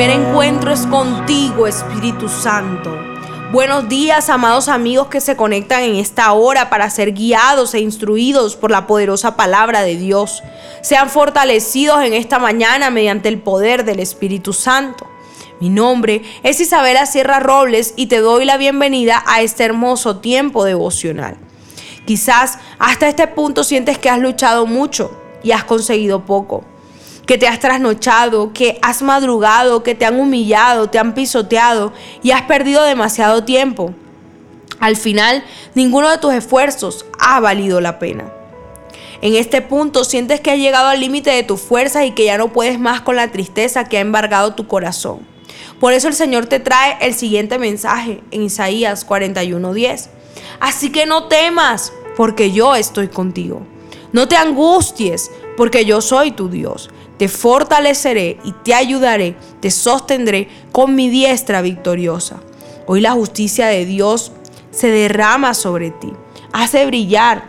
encuentro es contigo, Espíritu Santo. Buenos días, amados amigos que se conectan en esta hora para ser guiados e instruidos por la poderosa palabra de Dios. Sean fortalecidos en esta mañana mediante el poder del Espíritu Santo. Mi nombre es Isabela Sierra Robles y te doy la bienvenida a este hermoso tiempo devocional. Quizás hasta este punto sientes que has luchado mucho y has conseguido poco que te has trasnochado, que has madrugado, que te han humillado, te han pisoteado y has perdido demasiado tiempo. Al final, ninguno de tus esfuerzos ha valido la pena. En este punto sientes que has llegado al límite de tus fuerzas y que ya no puedes más con la tristeza que ha embargado tu corazón. Por eso el Señor te trae el siguiente mensaje en Isaías 41:10. Así que no temas, porque yo estoy contigo. No te angusties, porque yo soy tu Dios te fortaleceré y te ayudaré, te sostendré con mi diestra victoriosa. Hoy la justicia de Dios se derrama sobre ti, hace brillar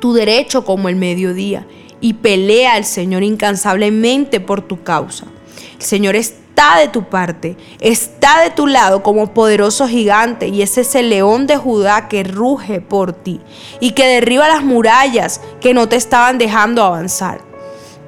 tu derecho como el mediodía y pelea al Señor incansablemente por tu causa. El Señor está de tu parte, está de tu lado como poderoso gigante y es ese león de Judá que ruge por ti y que derriba las murallas que no te estaban dejando avanzar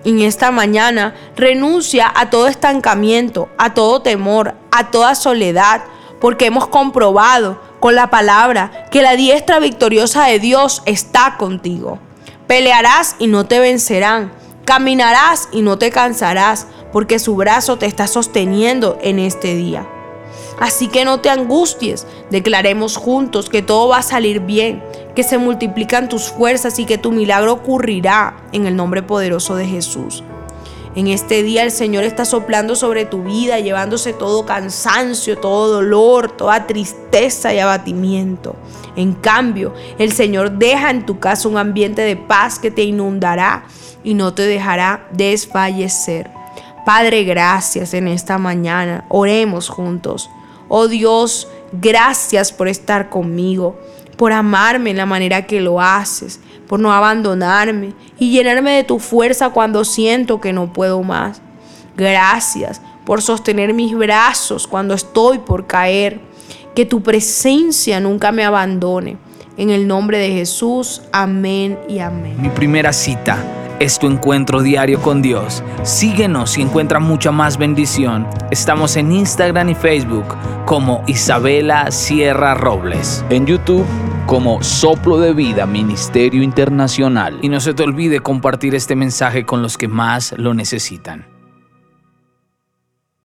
en esta mañana renuncia a todo estancamiento, a todo temor, a toda soledad, porque hemos comprobado con la palabra que la diestra victoriosa de Dios está contigo. Pelearás y no te vencerán. Caminarás y no te cansarás, porque su brazo te está sosteniendo en este día. Así que no te angusties, declaremos juntos que todo va a salir bien, que se multiplican tus fuerzas y que tu milagro ocurrirá en el nombre poderoso de Jesús. En este día el Señor está soplando sobre tu vida, llevándose todo cansancio, todo dolor, toda tristeza y abatimiento. En cambio, el Señor deja en tu casa un ambiente de paz que te inundará y no te dejará desfallecer. Padre, gracias en esta mañana. Oremos juntos. Oh Dios, gracias por estar conmigo, por amarme en la manera que lo haces, por no abandonarme y llenarme de tu fuerza cuando siento que no puedo más. Gracias por sostener mis brazos cuando estoy por caer. Que tu presencia nunca me abandone. En el nombre de Jesús, amén y amén. Mi primera cita es tu encuentro diario con Dios. Síguenos y encuentra mucha más bendición. Estamos en Instagram y Facebook como Isabela Sierra Robles. En YouTube como Soplo de Vida Ministerio Internacional. Y no se te olvide compartir este mensaje con los que más lo necesitan.